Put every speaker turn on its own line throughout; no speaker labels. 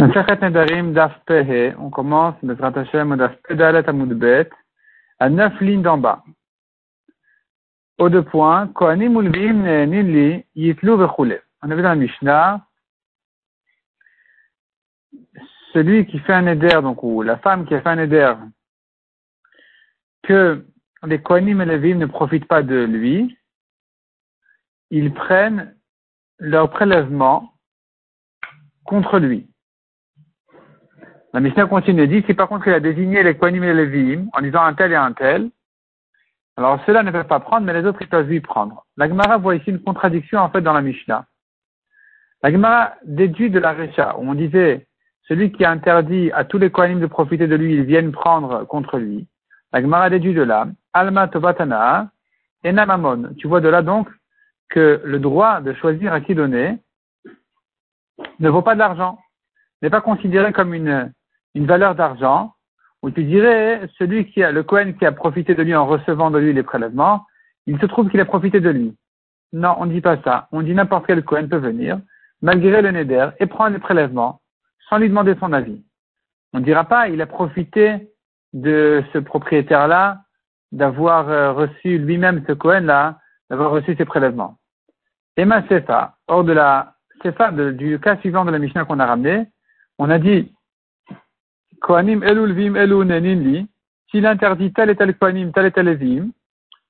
on commence le Hashem Daf Pedalet à neuf lignes d'en bas. Au deux points, Kohanim Ulvim Yitlu Vechule. On avait dans la Mishnah, celui qui fait un éder, donc, ou la femme qui a fait un éder, que les Kohanim et les ne profitent pas de lui, ils prennent leur prélèvement contre lui. La Mishnah continue et dit, si par contre il a désigné les Kohanim et les Lévi'im en disant un tel et un tel, alors ceux-là ne peuvent pas prendre, mais les autres ils peuvent lui prendre. La Gemara voit ici une contradiction en fait dans la Mishnah. La Gemara déduit de la Recha, où on disait, celui qui a interdit à tous les Kohanim de profiter de lui, ils viennent prendre contre lui. La Gemara déduit de là, Alma Tobatana, Enamamon. Tu vois de là donc que le droit de choisir à qui donner ne vaut pas de l'argent, n'est pas considéré comme une, une valeur d'argent, où tu dirais, celui qui a, le Cohen qui a profité de lui en recevant de lui les prélèvements, il se trouve qu'il a profité de lui. Non, on ne dit pas ça. On dit n'importe quel Cohen peut venir, malgré le Neder, et prendre les prélèvements, sans lui demander son avis. On ne dira pas, il a profité de ce propriétaire-là, d'avoir euh, reçu lui-même ce Cohen-là, d'avoir reçu ses prélèvements. Et ma Sefa, hors de la Sefa du cas suivant de la Mishnah qu'on a ramené, on a dit, Kohanim elulvim neninli, s'il interdit tel et tel Kohanim, tel et tel Evim,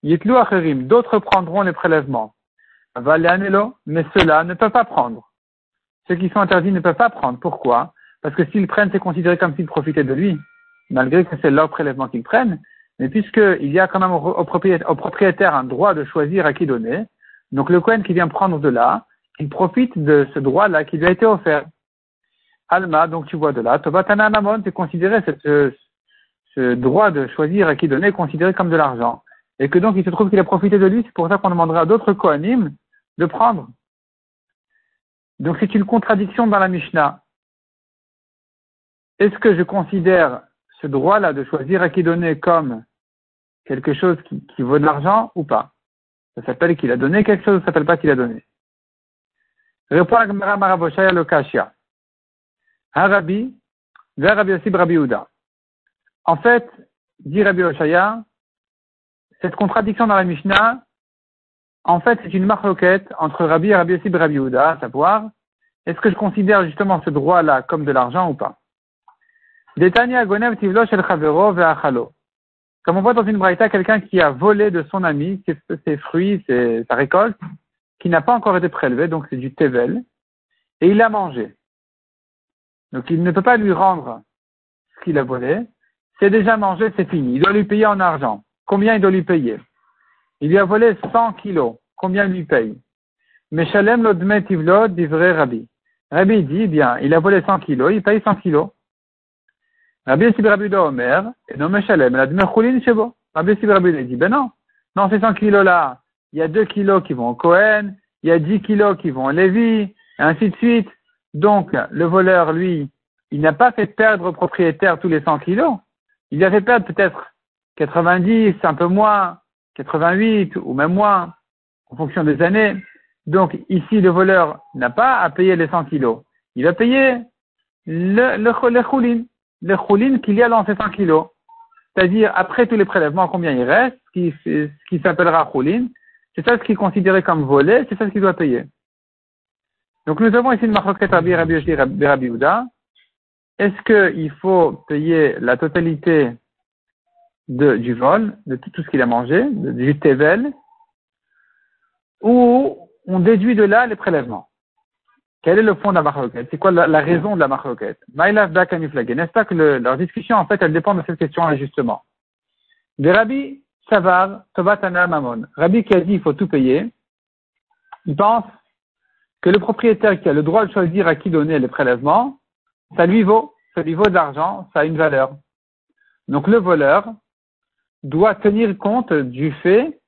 yitlu acherim, d'autres prendront les prélèvements. Mais ceux-là ne peuvent pas prendre. Ceux qui sont interdits ne peuvent pas prendre. Pourquoi? Parce que s'ils prennent, c'est considéré comme s'ils profitaient de lui, malgré que c'est leur prélèvement qu'ils prennent. Mais puisqu'il y a quand même au propriétaire, un droit de choisir à qui donner, donc le Kohen qui vient prendre de là, il profite de ce droit-là qui lui a été offert. Alma, donc tu vois de là, Tobatana Mamon, c'est considéré ce, droit de choisir à qui donner, considéré comme de l'argent. Et que donc il se trouve qu'il a profité de lui, c'est pour ça qu'on demandera à d'autres Kohanim de prendre. Donc c'est une contradiction dans la Mishnah. Est-ce que je considère ce droit-là de choisir à qui donner comme quelque chose qui, vaut de l'argent ou pas? Ça s'appelle qu'il a donné quelque chose, ça s'appelle pas qu'il a donné? Répond à Maraboshaya Lokashia. Rabbi, vers Rabbi Rabbi En fait, dit Rabbi Oshaya, cette contradiction dans la Mishnah, en fait, c'est une marloquette entre Rabbi et Rabbi Yossib Rabbi à savoir, est-ce que je considère justement ce droit-là comme de l'argent ou pas? Comme on voit dans une braïta, quelqu'un qui a volé de son ami ses, fruits, sa récolte, qui n'a pas encore été prélevé, donc c'est du tevel, et il l'a mangé. Donc il ne peut pas lui rendre ce qu'il a volé. C'est déjà mangé, c'est fini. Il doit lui payer en argent. Combien il doit lui payer? Il lui a volé 100 kilos. Combien il lui paye? Meshalem l'odmet ivlod d'ivré Rabbi. Rabbi dit, bien, il a volé 100 kilos, il paye 100 kilos. Rabbi Sib Rabbi Omer, et non Meshalem, l'admet choulin shebo. Rabbi Sib Rabbi dit, ben non. Non, ces 100 kilos-là, il y a 2 kilos qui vont au Cohen, il y a 10 kilos qui vont au Lévi, et ainsi de suite. Donc, le voleur, lui, il n'a pas fait perdre au propriétaire tous les 100 kilos. Il a fait perdre peut-être 90, un peu moins, 88 ou même moins, en fonction des années. Donc, ici, le voleur n'a pas à payer les 100 kilos. Il va payer le, le, le choulin, le choulin qu'il y a dans ces 100 kilos. C'est-à-dire, après tous les prélèvements, combien il reste, ce qui, s'appellera choulin, c'est ça ce qui est comme volé, c'est ça ce qu'il doit payer. Donc nous avons ici une marloquette Rabbi Rabbi Rabbi Est-ce qu'il faut payer la totalité du vol, de tout, ce qu'il a mangé, du tevel, ou on déduit de là les prélèvements? Quel est le fond de la marloquette C'est quoi la, raison de la marloquette N'est-ce pas que leur discussion, en fait, elle dépend de cette question-là, justement. De Rabbi Savar, Tobatana Mamon. Rabbi qui a dit il faut tout payer, il pense que le propriétaire qui a le droit de choisir à qui donner les prélèvements, ça lui vaut, ça lui vaut de l'argent, ça a une valeur. Donc le voleur doit tenir compte du fait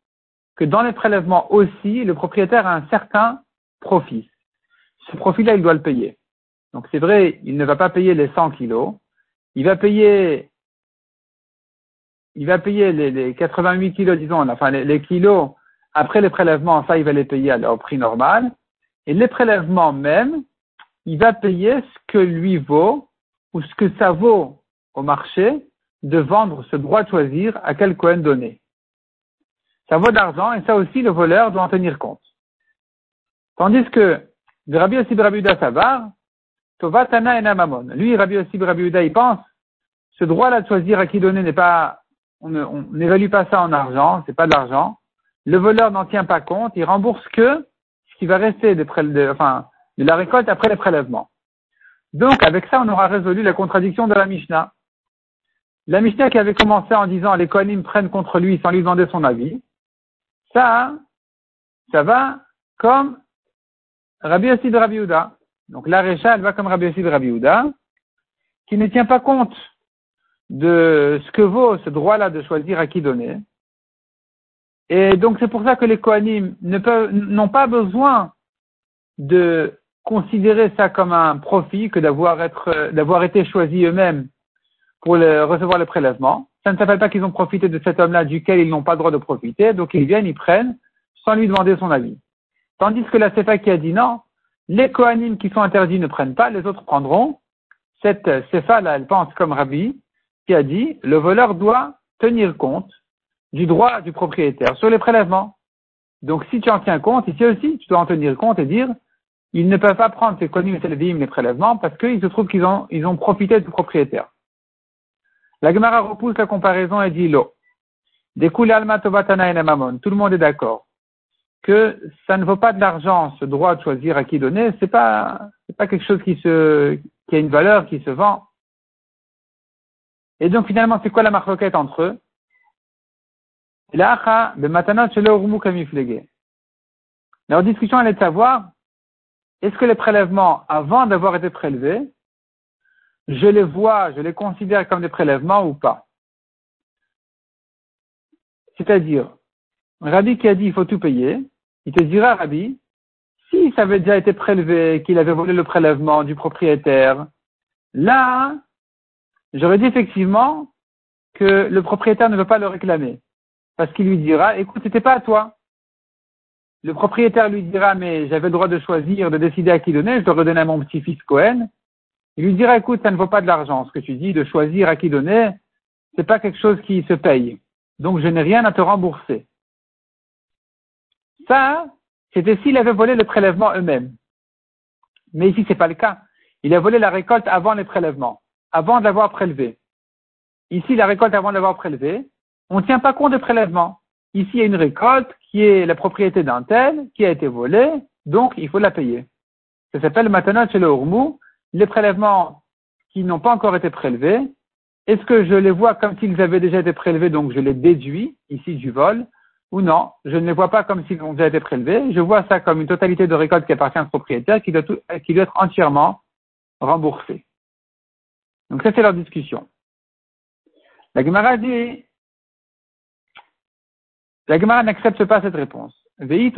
que dans les prélèvements aussi, le propriétaire a un certain profit. Ce profit-là, il doit le payer. Donc c'est vrai, il ne va pas payer les 100 kilos, il va payer, il va payer les, 88 kilos, disons, enfin les, les, kilos après les prélèvements, ça il va les payer au prix normal, et les prélèvements même, il va payer ce que lui vaut ou ce que ça vaut au marché de vendre ce droit de choisir à quel coin donné. Ça vaut d'argent et ça aussi le voleur doit en tenir compte. Tandis que de Rabbi Yossi Rabiuda Savar, Tovatana et Namamon. Lui, Rabbi Yossi Rabiuda, il pense, ce droit-là de choisir à qui donner n'est pas, on n'évalue pas ça en argent, c'est pas de l'argent. Le voleur n'en tient pas compte, il rembourse que qui va rester de, la récolte après les prélèvements. Donc, avec ça, on aura résolu la contradiction de la Mishnah. La Mishnah qui avait commencé en disant les Kohanim prennent contre lui sans lui demander son avis, ça, ça va comme Rabbi Yossi de Rabbi. Donc la Récha, elle va comme Rabbi Yossi de Rabbi Uda, qui ne tient pas compte de ce que vaut ce droit-là de choisir à qui donner. Et donc c'est pour ça que les Kohanim n'ont pas besoin de considérer ça comme un profit que d'avoir été choisis eux-mêmes pour recevoir le prélèvement. Ça ne s'appelle pas qu'ils ont profité de cet homme-là duquel ils n'ont pas le droit de profiter, donc ils viennent, ils prennent, sans lui demander son avis. Tandis que la Sefa qui a dit non, les Kohanim qui sont interdits ne prennent pas, les autres prendront. Cette Sefa là, elle pense comme Rabbi, qui a dit, le voleur doit tenir compte du droit du propriétaire sur les prélèvements. Donc si tu en tiens compte, ici aussi, tu dois en tenir compte et dire, ils ne peuvent pas prendre ces Kohanim et les prélèvements parce qu'il se trouve qu'ils ont, ils ont profité du propriétaire. La Gemara repousse la comparaison et dit l'eau. alma tobatana et mamon. Tout le monde est d'accord que ça ne vaut pas de l'argent, ce droit de choisir à qui donner. C'est pas, c'est pas quelque chose qui se, qui a une valeur, qui se vend. Et donc finalement, c'est quoi la marloquette entre eux? Leur discussion, est de savoir, est-ce que les prélèvements, avant d'avoir été prélevés, je les vois, je les considère comme des prélèvements ou pas? C'est-à-dire, Rabbi qui a dit il faut tout payer, il te dira, Rabbi, si ça avait déjà été prélevé, qu'il avait volé le prélèvement du propriétaire, là, j'aurais dit effectivement que le propriétaire ne veut pas le réclamer. Parce qu'il lui dira, écoute, c'était pas à toi. Le propriétaire lui dira, mais j'avais le droit de choisir, de décider à qui donner, je dois redonner à mon petit-fils Cohen. Il lui dira, écoute, ça ne vaut pas de l'argent. Ce que tu dis de choisir à qui donner, c'est pas quelque chose qui se paye. Donc, je n'ai rien à te rembourser. Ça, c'était s'il avait volé le prélèvement eux-mêmes. Mais ici, c'est pas le cas. Il a volé la récolte avant les prélèvements, avant de l'avoir prélevé. Ici, la récolte avant de l'avoir prélevé, on ne tient pas compte des prélèvements. Ici, il y a une récolte qui est la propriété d'un tel, qui a été volée, donc il faut la payer. Ça s'appelle maintenant chez le Hormou, les prélèvements qui n'ont pas encore été prélevés, est-ce que je les vois comme s'ils avaient déjà été prélevés, donc je les déduis ici du vol, ou non, je ne les vois pas comme s'ils ont déjà été prélevés, je vois ça comme une totalité de récolte qui appartient au propriétaire, qui doit, être entièrement remboursée. Donc ça c'est leur discussion. La Gemara dit, la Gemara n'accepte pas cette réponse. Vei.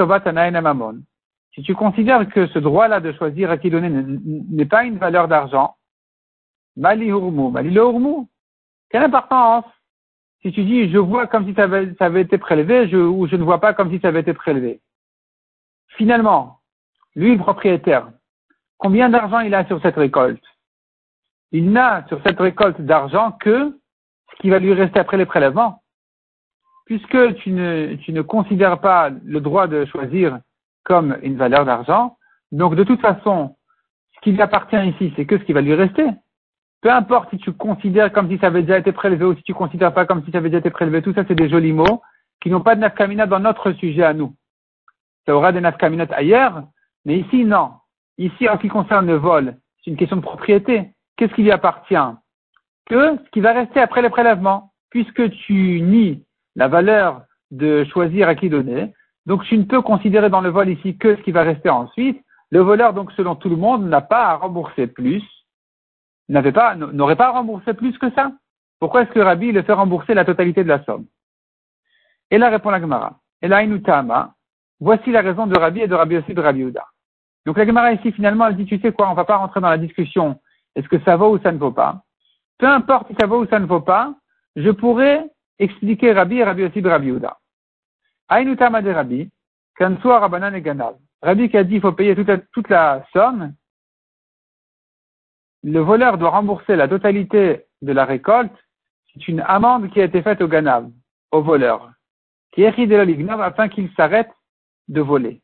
Si tu considères que ce droit-là de choisir à qui donner n'est pas une valeur d'argent, mali hurmu, mali hurmu, quelle importance? Si tu dis je vois comme si ça avait, été prélevé, ou je ne vois pas comme si ça avait été prélevé. Finalement, lui, le propriétaire, combien d'argent il a sur cette récolte? Il n'a sur cette récolte d'argent que ce qui va lui rester après les prélèvements. Puisque tu ne, tu ne considères pas le droit de choisir comme une valeur d'argent. Donc, de toute façon, ce qui lui appartient ici, c'est que ce qui va lui rester. Peu importe si tu considères comme si ça avait déjà été prélevé ou si tu considères pas comme si ça avait déjà été prélevé, tout ça, c'est des jolis mots qui n'ont pas de nafkamina dans notre sujet à nous. Ça aura des nafkaminot ailleurs, mais ici, non. Ici, en ce qui concerne le vol, c'est une question de propriété. Qu'est-ce qui lui appartient? Que ce qui va rester après le prélèvement. Puisque tu nies la valeur de choisir à qui donner, donc tu ne peux considérer dans le vol ici que ce qui va rester ensuite. Le voleur, donc selon tout le monde, n'a pas à rembourser plus, n'aurait pas à rembourser plus que ça. Pourquoi est-ce que Rabbi le fait rembourser la totalité de la somme? Et là répond la Gemara. Et là, Inutama, voici la raison de Rabbi et de Rabbi aussi de Rabbi Uda. Donc la Gemara ici, finalement, elle dit, tu sais quoi, on va pas rentrer dans la discussion, est-ce que ça vaut ou ça ne vaut pas? Peu importe si ça vaut ou ça ne vaut pas, je pourrais expliquer Rabbi et Rabbi aussi de Rabbi Uda. De Rabbi, Rabbanan et Ganav. Rabbi qui a dit qu'il faut payer toute la, la somme, le voleur doit rembourser la totalité de la récolte, c'est une amende qui a été faite au ganav, au voleur, qui est de l'ignov afin qu'il s'arrête de voler.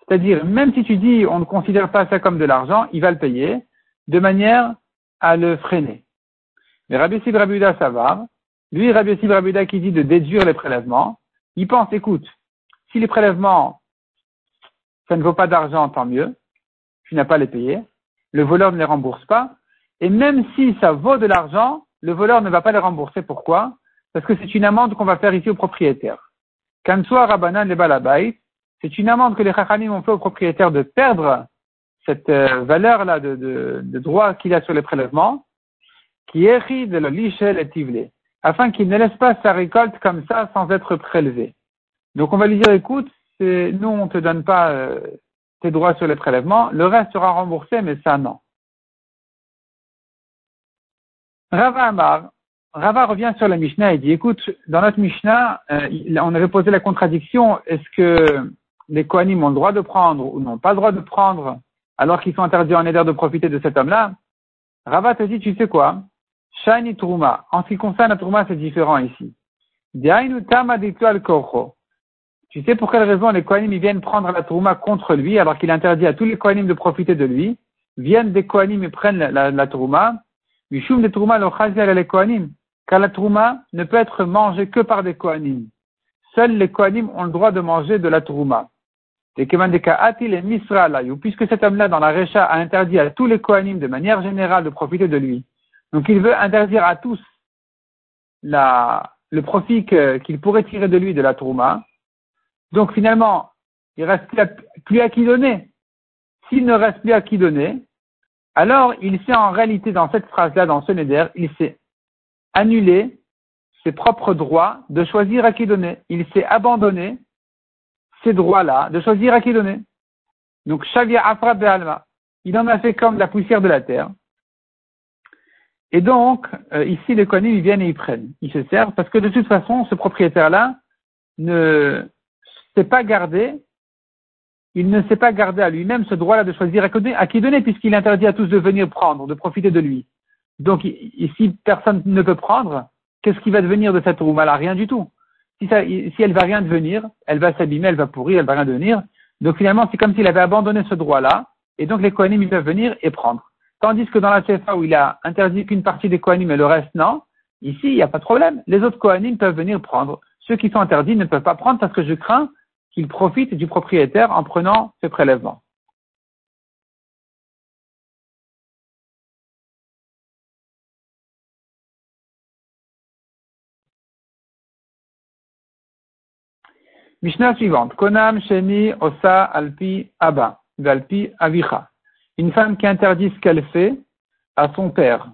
C'est-à-dire, même si tu dis on ne considère pas ça comme de l'argent, il va le payer de manière à le freiner. Mais Rabbi Sib ça va. Lui, Rabbi Sib qui dit de déduire les prélèvements, il pense, écoute, si les prélèvements, ça ne vaut pas d'argent, tant mieux, tu n'as pas à les payer, le voleur ne les rembourse pas, et même si ça vaut de l'argent, le voleur ne va pas les rembourser. Pourquoi? Parce que c'est une amende qu'on va faire ici au propriétaire. Soit Rabbanan les balabait, c'est une amende que les Chachanim ont fait au propriétaire de perdre cette euh, valeur-là de, de, droit qu'il a sur les prélèvements, qui hérite de la lichel et tivlé, afin qu'il ne laisse pas sa récolte comme ça sans être prélevé. Donc on va lui dire, écoute, nous on te donne pas euh, tes droits sur les prélèvements, le reste sera remboursé, mais ça non. Rava Amar, Rava revient sur la Mishnah et dit, écoute, dans notre Mishnah, euh, on avait posé la contradiction, est-ce que les Kohanim ont le droit de prendre ou n'ont pas le droit de prendre alors qu'ils sont interdits en éder de profiter de cet homme-là? Rava te dit, tu sais quoi? Shani Truma. En ce qui concerne la Truma, c'est différent ici. Tu sais pour quelle raison les Kohanim viennent prendre la Truma contre lui alors qu'il interdit à tous les Kohanim de profiter de lui? Viennent des Kohanim et prennent la, la, la. Car la Truma ne peut être mangée que par des Kohanim. Seuls les Kohanim ont le droit de manger de la Truma. Puisque cet homme-là, dans la Recha, a interdit à tous les Kohanim de manière générale de profiter de lui. Donc il veut interdire à tous le profit qu'il pourrait tirer de lui de la Trouma. Donc finalement, il reste plus à, qui donner. S'il ne reste plus à qui donner, alors il s'est en réalité, dans cette phrase-là, dans ce Neder, il s'est annulé ses propres droits de choisir à qui donner. Il s'est abandonné ces droits-là de choisir à qui donner. Donc, Shavia Afra Alma, il en a fait comme la poussière de la terre. Et donc, euh, ici, les connus, ils viennent et ils prennent. Ils se servent parce que de toute façon, ce propriétaire-là ne s'est pas gardé, il ne s'est pas gardé à lui-même ce droit-là de choisir à qui donner puisqu'il interdit à tous de venir prendre, de profiter de lui. Donc, ici, personne ne peut prendre. Qu'est-ce qui va devenir de cette rouma-là Rien du tout si, ça, si elle va rien devenir, elle va s'abîmer, elle va pourrir, elle va rien devenir. Donc finalement, c'est comme s'il avait abandonné ce droit-là, et donc les Kohanim, ils peuvent venir et prendre. Tandis que dans la CFA où il a interdit qu'une partie des Kohanim et le reste non, ici, il n'y a pas de problème. Les autres Kohanim peuvent venir prendre. Ceux qui sont interdits ne peuvent pas prendre parce que je crains qu'ils profitent du propriétaire en prenant ce prélèvement. Mishnah suivante. Konam Sheni Osa Alpi Abba, Valpi Avicha. Une femme qui interdit ce qu'elle fait à son père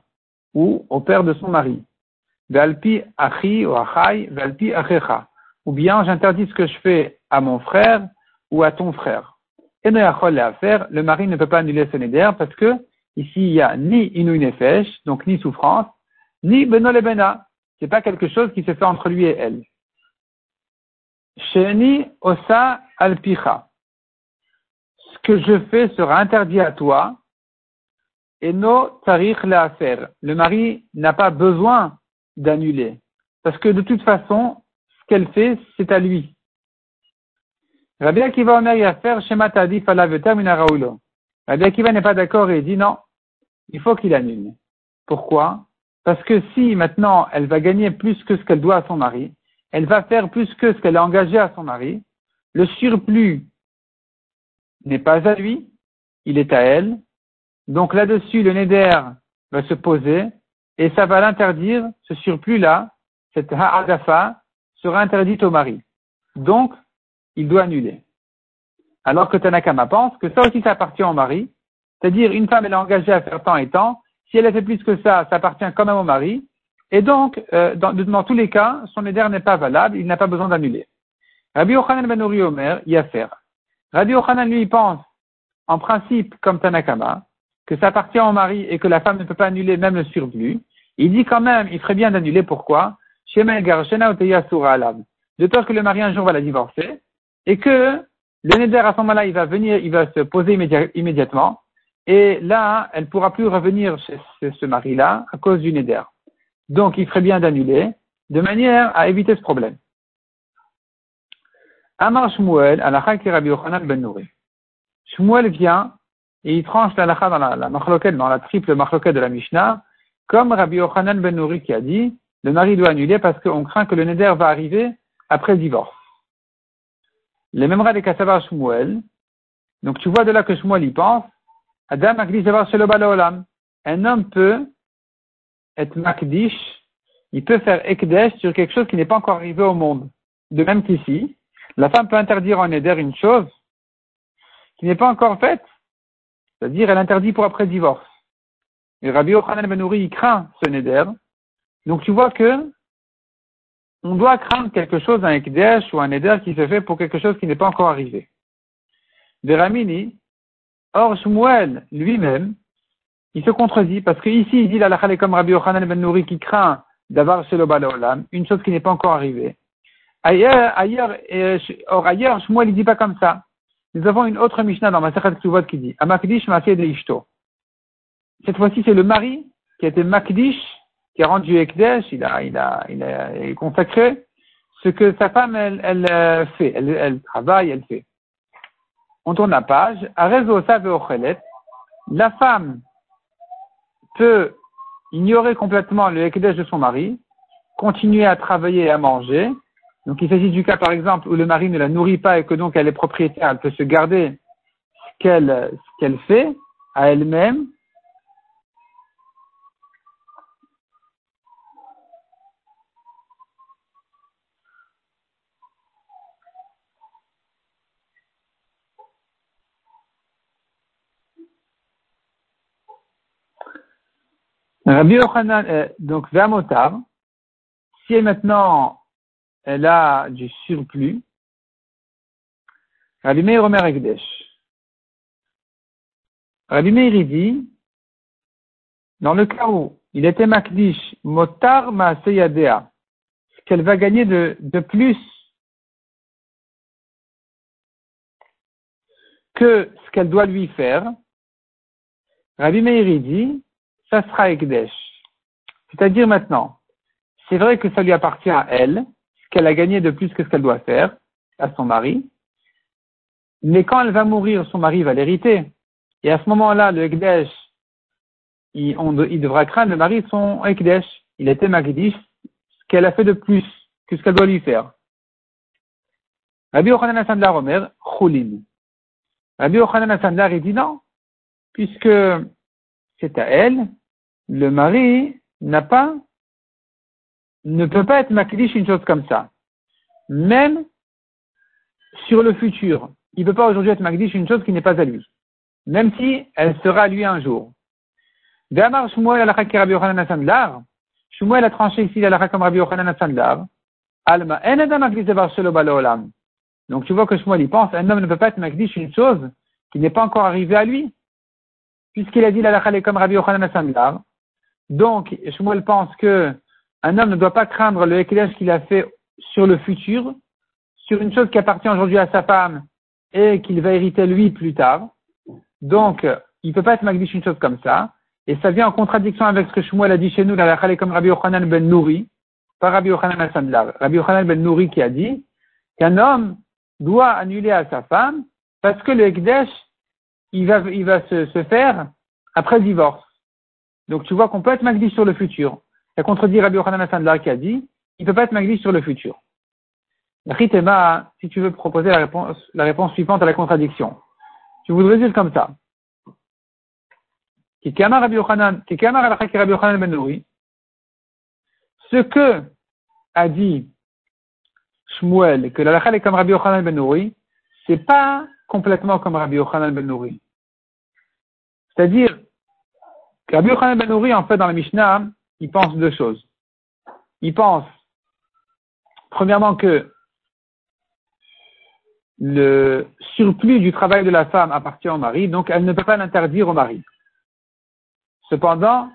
ou au père de son mari. Valpi Achi ou Achai, Valpi Achecha. Ou bien j'interdis ce que je fais à mon frère ou à ton frère. Et le mari ne peut pas annuler ce neder parce que ici il y a ni Inu Nefesh, donc ni souffrance, ni Benol Bena. C'est pas quelque chose qui se fait entre lui et elle. Sheni osa alpicha. Que je fais sera interdit à toi. Et no tarich la faire. Le mari n'a pas besoin d'annuler. Parce que de toute façon, ce qu'elle fait, c'est à lui. Rabbi Akiva Omer Yafer Shema Tadif Minaraulo. Rabbi Akiva n'est pas d'accord et dit non, il faut qu'il annule. Pourquoi? Parce que si maintenant elle va gagner plus que ce qu'elle doit à son mari, elle va faire plus que ce qu'elle a engagé à son mari. Le surplus n'est pas à lui, il est à elle. Donc là-dessus, le neder va se poser et ça va l'interdire, ce surplus-là, cette ha'adafa, sera interdite au mari. Donc, il doit annuler. Alors que Tanakama pense que ça aussi, ça appartient au mari. C'est-à-dire, une femme, elle est engagée à faire tant et tant. Si elle a fait plus que ça, ça appartient quand même au mari. Et donc, euh, dans, tous les cas, son éder n'est pas valable, il n'a pas besoin d'annuler. Rabbi Yochanan ben Uri Omer, y a. Rabbi Yochanan, lui, pense, en principe, comme Tanakama, que ça appartient au mari et que la femme ne peut pas annuler même le surplus. Il dit quand même, il ferait bien d'annuler, pourquoi? De peur que le mari un jour va la divorcer et que le neder à ce moment-là, il va venir, il va se poser immédiatement Et là, elle ne pourra plus revenir chez, ce mari-là à cause du neder. Donc, il ferait bien d'annuler de manière à éviter ce problème. Amar Shmuel, alacha ki Rabbi Yochanan ben Nouri. Shmuel vient et il tranche l'alacha dans la, la dans la triple machloket de la Mishnah, comme Rabbi Yochanan ben Nouri qui a dit, le mari doit annuler parce qu'on craint que le neder va arriver après le divorce. Les mêmes des Kassavar Shmuel. Donc tu vois de là que Shmuel y pense. Adam Un homme peut être makdish, il peut faire ekdesh sur quelque chose qui n'est pas encore arrivé au monde. De même qu'ici, la femme peut interdire en neder une chose qui n'est pas encore faite. C'est-à-dire, elle interdit pour après divorce. Et Rabbi Yochanan Ben il craint ce neder. Donc tu vois que on doit craindre quelque chose, un ekdesh ou un neder qui se fait pour quelque chose qui n'est pas encore arrivé. Veramini, or Shmuel lui-même, il se contredit parce qu'ici il dit la comme Rabbi Yochanan Ben Nouri qui craint d'avoir chez le Olam, une chose qui n'est pas encore arrivée. Ailleurs, ailleurs, euh, or ailleurs, Shmuel il dit pas comme ça. Nous avons une autre Mishnah dans Masachat Ktuvot qui dit Amakdish de Ishto. Cette fois-ci, c'est le mari qui a été Makdish, qui a rendu Ekdesh, il a, il a, il a consacré ce que sa femme, elle, elle euh, fait. Elle, elle travaille, elle fait. On tourne la page. La femme peut ignorer complètement le Ekdesh de son mari, continuer à travailler et à manger. Donc il s'agit du cas, par exemple, où le mari ne la nourrit pas et que donc elle est propriétaire, elle peut se garder ce qu'elle, fait à elle-même. Rabbi Yochanan, euh, donc Vamotar, si maintenant elle a du surplus, Rabbi Meir Ekdesh. Rabbi Meir dit, dans le cas où il était Makdish, Motar Maaseyadea, ce qu'elle va gagner de, plus que ce qu'elle doit lui faire, Rabbi Meir dit, ça sera Ekdesh. C'est-à-dire maintenant, c'est vrai que ça lui appartient à elle, qu'elle a gagné de plus que ce qu'elle doit faire à son mari, mais quand elle va mourir, son mari va l'hériter. Et à ce moment-là, le Ekdesh, il, devra craindre le mari de son Ekdesh. Il était Magdish, ce qu'elle a fait de plus que ce qu'elle doit lui faire. Rabbi Yochanan Asandlar Omer, Choulin. Rabbi Yochanan Asandlar, il dit non, puisque c'est à elle, le mari n'a pas, ne peut pas être makdish une chose comme ça. Même sur le futur. Il ne peut pas aujourd'hui être makdish une chose qui n'est pas à lui. Même si elle sera à lui un jour. Shmuel a tranché ici comme Rabbi Yochanan Asandlar. Alma en adam makdish devar balolam. Donc tu vois que Shmuel y pense, un homme ne peut pas être makdish une chose qui n'est pas encore arrivée à lui. Puisqu'il a dit la comme Rabbi Yochanan Asandlar. Donc, Shmuel pense que un homme ne doit pas craindre le éclairage qu'il a fait sur le futur, sur une chose qui appartient aujourd'hui à sa femme et qu'il va hériter lui plus tard. Donc, il ne peut pas être magnifique une chose comme ça. Et ça vient en contradiction avec ce que Shmuel a dit chez nous, la comme Rabbi Yochanan ben Nouri, pas Rabbi Yochanan. Rabbi Yochanan ben Nouri qui a dit qu'un homme doit annuler à sa femme parce que le Ekdesh, il va, il va se, se faire après divorce. Donc tu vois qu'on peut être magdi sur le futur. Ça contredit Rabbi Yochanan Asandlar qui a dit, il ne peut pas être magdi sur le futur. Ritema, si tu veux proposer la réponse, suivante à la contradiction, tu voudrais dire comme ça. Ce que a dit Shmuel, que la est comme Rabbi Yochanan ben Nouri, c'est pas complètement comme Rabbi Yochanan ben Nouri. C'est-à-dire, Rabbi Yochanan Ben Uri, en fait, dans la Mishnah, il pense deux choses. Il pense, premièrement, que le surplus du travail de la femme appartient au mari, donc elle ne peut pas l'interdire au mari. Cependant,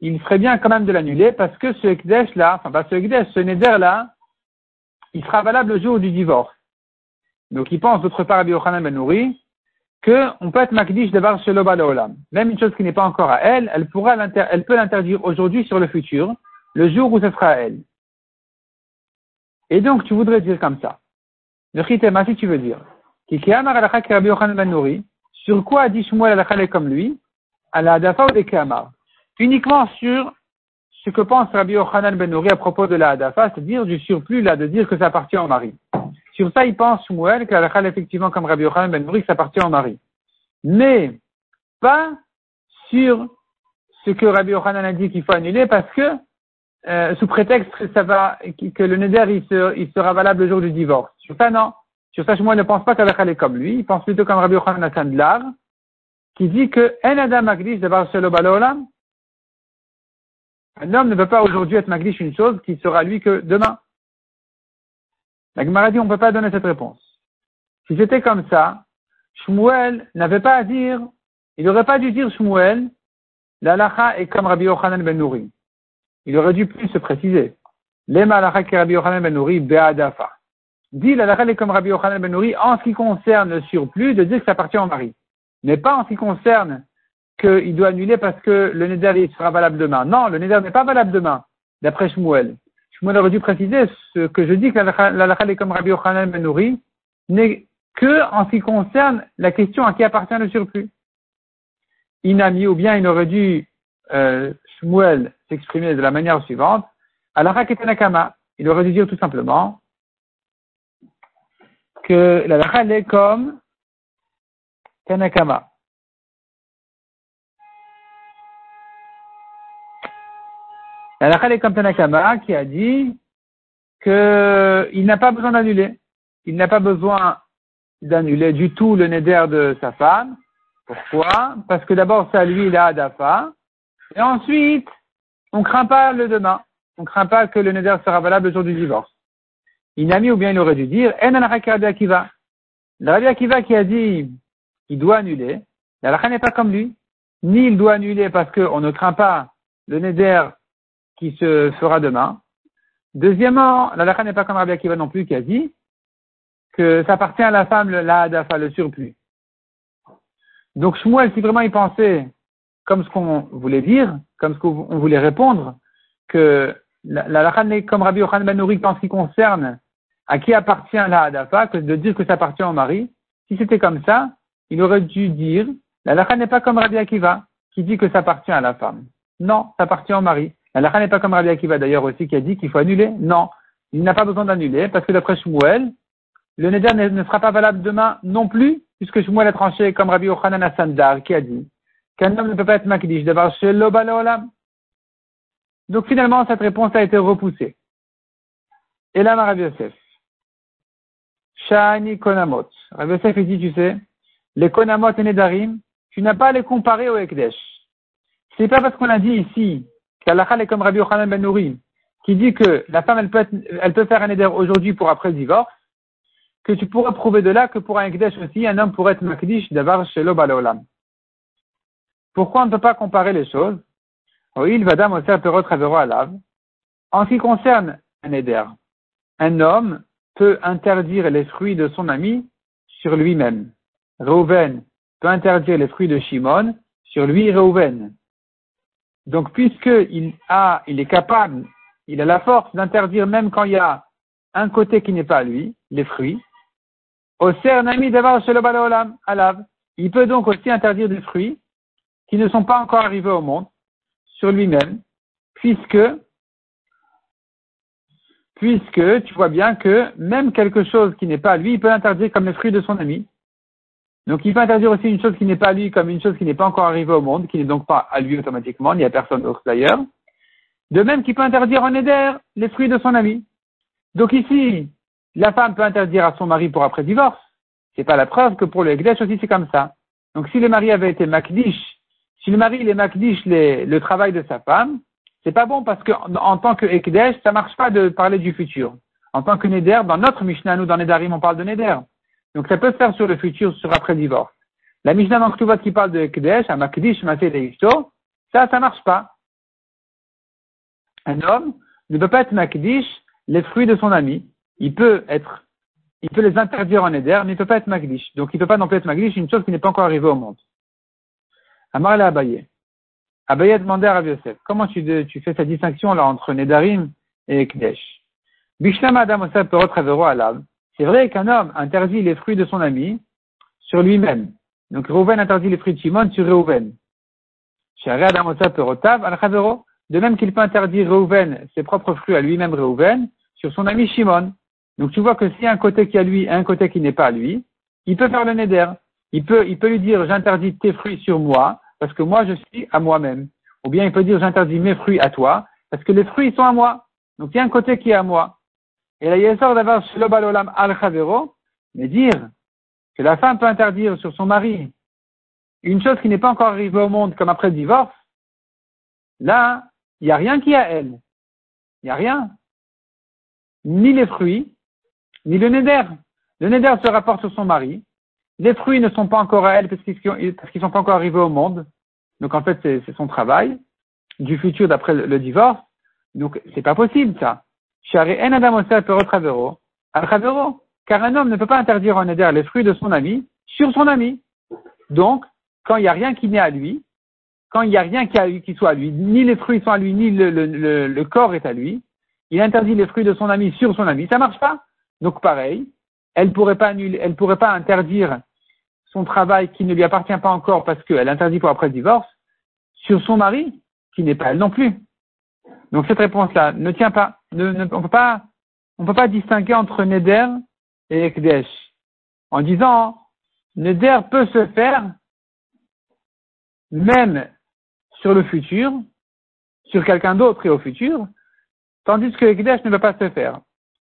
il serait bien quand même de l'annuler parce que ce Ekdesh là, enfin pas ce Ekdesh, ce Neder là, il sera valable le jour du divorce. Donc il pense d'autre part à Yochanan Ben Nouri qu'on peut être makdish de chez Olam. Même une chose qui n'est pas encore à elle, elle pourra elle peut l'interdire aujourd'hui sur le futur, le jour où ce sera à elle. Et donc, tu voudrais dire comme ça. Le chitema, si tu veux dire. Ben sur quoi dit Shmuel al comme lui? À la Hadafa ou des Uniquement sur ce que pense Rabbi Yochanan Ben Nouri à propos de la Hadafa, c'est-à-dire du surplus là, de dire que ça appartient au mari. Sur ça, il pense Shmuel que la effectivement, comme Rabbi Yochanan Ben Nouri, ça appartient au mari. Mais, pas sur ce que Rabbi Yochanan a dit qu'il faut annuler parce que, euh, sous prétexte que ça va, que le neder, il, sera valable le jour du divorce. Sur ça, non. Sur ça, Shmuel ne pense pas qu'Alakha est comme lui. Il pense plutôt comme Rabbi Yochanan Sandlar, qui dit que En Adam. Un homme ne peut pas aujourd'hui être Magdish une chose qui sera lui que demain. La Gemara on ne peut pas donner cette réponse. Si c'était comme ça, Shmuel n'avait pas à dire, il n'aurait pas dû dire Shmuel, l'alacha est comme Rabbi Yochanan ben Nouri. Il aurait dû plus se préciser. Lema alacha qui Rabbi Yochanan ben Nouri be'adafa. Dit l'alacha est comme Rabbi Yochanan ben Nouri en ce qui concerne le surplus de dire que ça appartient au mari. Mais pas en ce qui concerne qu'il doit annuler parce que le neder sera valable demain. Non, le neder n'est pas valable demain, d'après Shmuel. Shmuel aurait dû préciser ce que je dis que la est comme Rabbi Yochanan Ben Nouri n'est que en ce qui concerne la question à qui appartient le surplus. Inami, ou bien il aurait dû, euh, Shmuel, s'exprimer de la manière suivante. Alakha Ketanakama, il aurait dû dire tout simplement que la est comme Tanakama. La est comme Tanakama qui a dit qu'il n'a pas besoin d'annuler. Il n'a pas besoin d'annuler du tout le neder de sa femme. Pourquoi? Parce que d'abord, c'est à lui, il a Adafa. Et ensuite, on ne craint pas le demain. On ne craint pas que le neder sera valable le jour du divorce. Il n'a mis ou bien il aurait dû dire, En Akiva. Le Rabbi Akiva qui a dit qu'il doit annuler, la n'est pas comme lui. Ni il doit annuler parce qu'on ne craint pas le neder qui se fera demain. Deuxièmement, la n'est pas comme Rabbi Akiva non plus qui a dit que ça appartient à la femme, la hadafa, le surplus. Donc Shmuel, si vraiment il pensait, comme ce qu'on voulait dire, comme ce qu'on voulait répondre, que la, la n'est comme Rabbi Yochanan Ben en ce qui concerne à qui appartient la hadafa, que de dire que ça appartient au mari, si c'était comme ça, il aurait dû dire, la lacha n'est pas comme Rabbi Akiva, qui dit que ça appartient à la femme. Non, ça appartient au mari. La lacha n'est pas comme Rabbi Akiva d'ailleurs aussi, qui a dit qu'il faut annuler. Non, il n'a pas besoin d'annuler, parce que d'après Shmuel, le neder ne sera pas valable demain non plus, puisque Shmuel a tranché comme Rabbi Yochanan Asandar, qui a dit qu'un homme ne peut pas être makdish d'avoir chez l'obalolam. Donc finalement, cette réponse a été repoussée. Et là, Rabbi Yosef. Shani Konamot. Rabbi Yosef dit, tu sais, les Konamot et Nedarim, tu n'as pas à les comparer au Ekdesh. C'est pas parce qu'on a dit ici est comme Rabbi Ben qui dit que la femme, elle peut, elle peut faire un Neder aujourd'hui pour après le divorce, que tu pourras prouver de là que pour un Ekdesh aussi, un homme pourrait être Makdish d'avoir chez l'Obalolam. Pourquoi on ne peut pas comparer les choses? En ce qui concerne un Neder, un homme peut interdire les fruits de son ami sur lui-même. Reuven peut interdire les fruits de Shimon sur lui, Reuven. Donc, puisqu'il a, il est capable, il a la force d'interdire même quand il y a un côté qui n'est pas lui, les fruits. Il peut donc aussi interdire des fruits qui ne sont pas encore arrivés au monde sur lui-même, puisque puisque tu vois bien que même quelque chose qui n'est pas à lui, il peut l'interdire comme les fruits de son ami. Donc il peut interdire aussi une chose qui n'est pas à lui comme une chose qui n'est pas encore arrivée au monde, qui n'est donc pas à lui automatiquement, ni à personne d'autre d'ailleurs. De même qu'il peut interdire en éder les fruits de son ami. Donc ici, la femme peut interdire à son mari pour après divorce. C'est pas la preuve que pour le Ekdesh aussi c'est comme ça. Donc si le mari avait été Makdish, si le mari il est Makdish le travail de sa femme, c'est pas bon parce que en tant que Ekdesh, ça marche pas de parler du futur. En tant que Neder, dans notre Mishnah, nous, dans Nedarim, on parle de Neder. Donc ça peut se faire sur le futur, sur après divorce. La Mishnah dans qui parle de Ekdesh, à Makdish, Maté ça, ça marche pas. Un homme ne peut pas être Makdish les fruits de son ami. Il peut être, il peut les interdire en Eder, mais il ne peut pas être Magdish. Donc il ne peut pas non plus être Magdish, une chose qui n'est pas encore arrivée au monde. Amar l'a Abaye. Abaye a demandé à Rabbi Yosef, comment tu, fais cette distinction là entre Nedarim et Ekdesh Bishlam Adam Osef Perot Alab. C'est vrai qu'un homme interdit les fruits de son ami sur lui-même. Donc Reuven interdit les fruits de Shimon sur Reuven. De même qu'il peut interdire Reuven ses propres fruits à lui-même Reuven sur son ami Shimon. Donc tu vois que s'il y a un côté qui est à lui et un côté qui n'est pas à lui, il peut faire le neder. Il peut, il peut lui dire j'interdis tes fruits sur moi parce que moi je suis à moi-même. Ou bien il peut dire j'interdis mes fruits à toi parce que les fruits sont à moi. Donc il y a un côté qui est à moi. Et la Yesor d'avoir Olam al Chavero, mais dire que la femme peut interdire sur son mari une chose qui n'est pas encore arrivée au monde comme après le divorce, là, il n'y a rien qui est à elle. Il n'y a rien. Ni les fruits, ni le neder. Le neder se rapporte sur son mari. Les fruits ne sont pas encore à elle parce qu'ils ne sont pas encore arrivés au monde. Donc en fait, c'est son travail du futur d'après le, divorce. Donc c'est pas possible ça. Car un homme ne peut pas interdire en neder les fruits de son ami sur son ami. Donc, quand il n'y a rien qui n'est à lui, quand il n'y a rien qui, soit à lui, ni les fruits sont à lui, ni le, corps est à lui, il interdit les fruits de son ami sur son ami, ça marche pas? Donc pareil, elle pourrait pourrait pas interdire son travail qui ne lui appartient pas encore parce qu'elle interdit pour après le divorce sur son mari qui n'est pas elle non plus. Donc cette réponse-là ne tient pas. Ne, on peut pas, peut pas distinguer entre Neder et Ekdesh en disant Neder peut se faire même sur le futur, sur quelqu'un d'autre et au futur, tandis que Ekdesh ne peut pas se faire.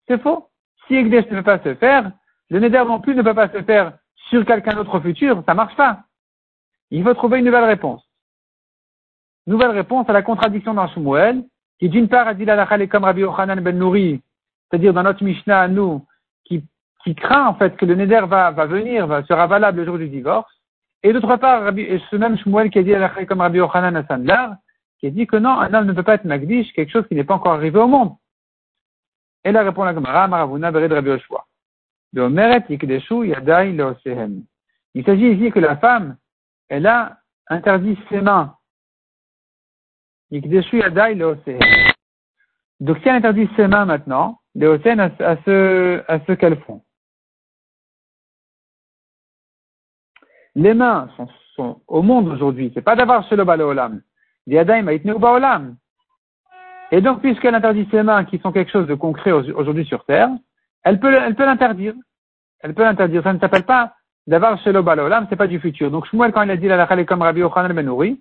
C'est faux. Si Ekdesh ne peut pas se faire, le Neder non plus ne peut pas se faire sur quelqu'un d'autre au futur, ça marche pas. Il faut trouver une nouvelle réponse. Nouvelle réponse à la contradiction dans Shmuel, qui d'une part a dit la comme Rabbi Yochanan ben Nouri, c'est-à-dire dans notre Mishnah à nous, qui, craint en fait que le Neder va, venir, sera valable le jour du divorce, et d'autre part, ce même Shmuel qui a dit la comme Rabbi Yochanan à Sandlar, qui a dit que non, un homme ne peut pas être Magdish, quelque chose qui n'est pas encore arrivé au monde. Et là répond la Gemara, Maravuna Bered Rabbi Yoshua. Il s'agit ici que la femme, elle a interdit ses mains. Donc si elle interdit ses mains maintenant, les à, à ce, à ce qu'elles font. Les mains sont, sont au monde aujourd'hui. C'est pas d'avoir le olam. Et donc, puisqu'elle interdit ses mains qui sont quelque chose de concret aujourd'hui sur terre, elle peut, elle peut l'interdire. Elle peut l'interdire. Ça ne s'appelle pas d'avoir shelo balolam, c'est pas du futur. Donc, Shmuel, quand il a dit la comme Rabbi Yochanan ben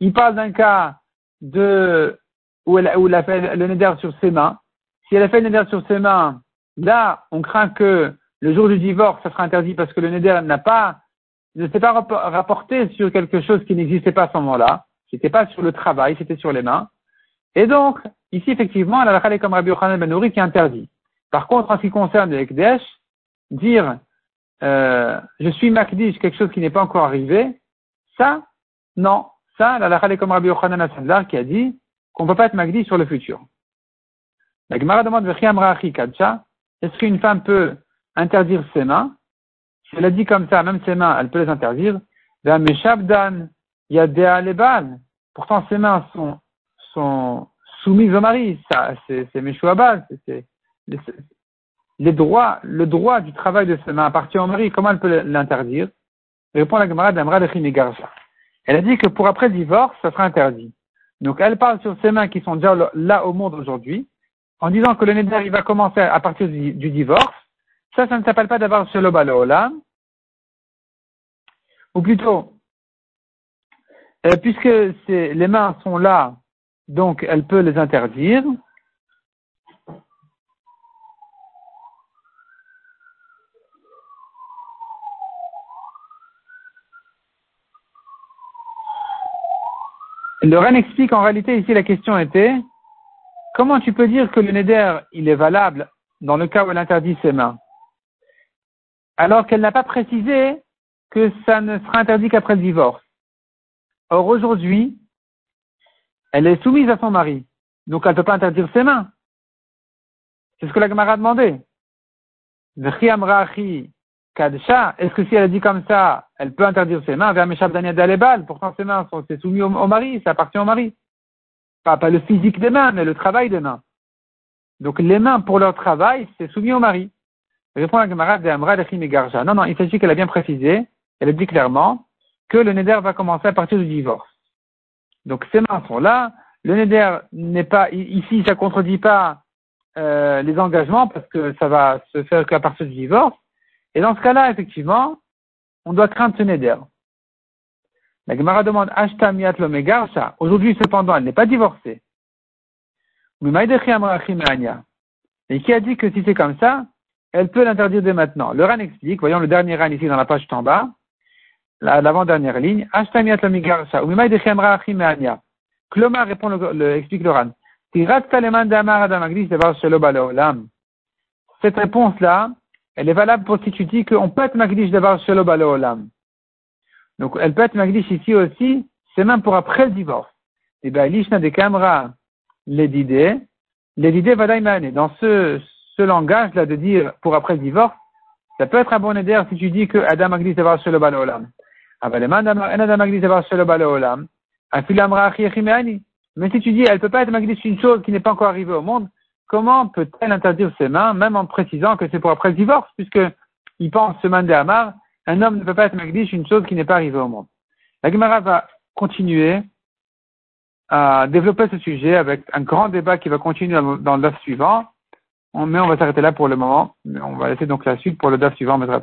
il parle d'un cas de, où elle, a fait le neder sur ses mains. Si elle a fait le neder sur ses mains, là, on craint que le jour du divorce, ça sera interdit parce que le neder n'a pas, ne s'est pas rapporté sur quelque chose qui n'existait pas à ce moment-là. C'était pas sur le travail, c'était sur les mains. Et donc, ici, effectivement, elle a comme Rabbi Yochanan ben qui est interdit. Par contre, en ce qui concerne le Ekdesh, dire euh, je suis Makdish, quelque chose qui n'est pas encore arrivé, ça, non. Ça, la est comme Rabbi Yochanan Asandlar qui a dit qu'on ne peut pas être Makdish sur le futur. La Gemara demande est-ce qu'une femme peut interdire ses mains? Si elle a dit comme ça, même ses mains, elle peut les interdire. Pourtant, ses mains sont, sont soumises au mari. Ça, c'est Meshuabal, c'est les droits, le droit du travail de ses mains appartient au mari, comment elle peut l'interdire? Répond la camarade d'Amra de Elle a dit que pour après divorce, ça sera interdit. Donc elle parle sur ses mains qui sont déjà là au monde aujourd'hui, en disant que le neder il va commencer à partir du, divorce. Ça, ça ne s'appelle pas d'avoir ce loba Ou plutôt, euh, puisque les mains sont là, donc elle peut les interdire. Le Ren explique en réalité ici la question était comment tu peux dire que le neder il est valable dans le cas où elle interdit ses mains? Alors qu'elle n'a pas précisé que ça ne sera interdit qu'après le divorce. Or aujourd'hui, elle est soumise à son mari, donc elle ne peut pas interdire ses mains. C'est ce que la Gemara a demandé. Est-ce que si elle a dit comme ça, elle peut interdire ses mains vers Meshab Daniel pourtant ses mains sont soumises au, mari, ça appartient au mari. Pas, pas le physique des mains, mais le travail des mains. Donc les mains pour leur travail, c'est soumis au mari. Répond la Gemara de Amra Garja. Non, non, il s'agit qu'elle a bien précisé, elle a dit clairement que le neder va commencer à partir du divorce. Donc ses mains sont là, le neder n'est pas, ici ça contredit pas euh, les engagements parce que ça va se faire qu'à partir du divorce. Et dans ce cas-là, effectivement, on doit craindre ce neder. La Gemara demande Ashta miat. Aujourd'hui, cependant, elle n'est pas divorcée. Et qui a dit que si c'est comme ça, elle peut l'interdire dès maintenant? Le RAN explique, voyons le dernier RAN ici dans la page en bas, l'avant-dernière ligne, Kloma répond le, le, explique le RAN. Cette réponse-là, elle est valable pour si tu dis qu'on peut être magdish d'avoir shelo olam. Donc, elle peut être magdish ici aussi, c'est même pour après le divorce. Et bien, l'ishna de kamra, l'édidé, l'édidé vadaïmane. Dans ce, ce langage-là de dire pour après le divorce, ça peut être un bon éder si tu dis que Adam Agdis d'avoir sur le balolam. Mais si tu dis, elle peut pas être Magdis une chose qui n'est pas encore arrivée au monde, comment peut-elle interdire ses mains, même en précisant que c'est pour après le divorce, puisque il pense se de Amar, un homme ne peut pas être Magdish une chose qui n'est pas arrivée au monde. La Gemara va continuer à développer ce sujet avec un grand débat qui va continuer dans le DAF suivant. Mais on va s'arrêter là pour le moment. On va laisser donc la suite pour le DAF suivant, Mesrat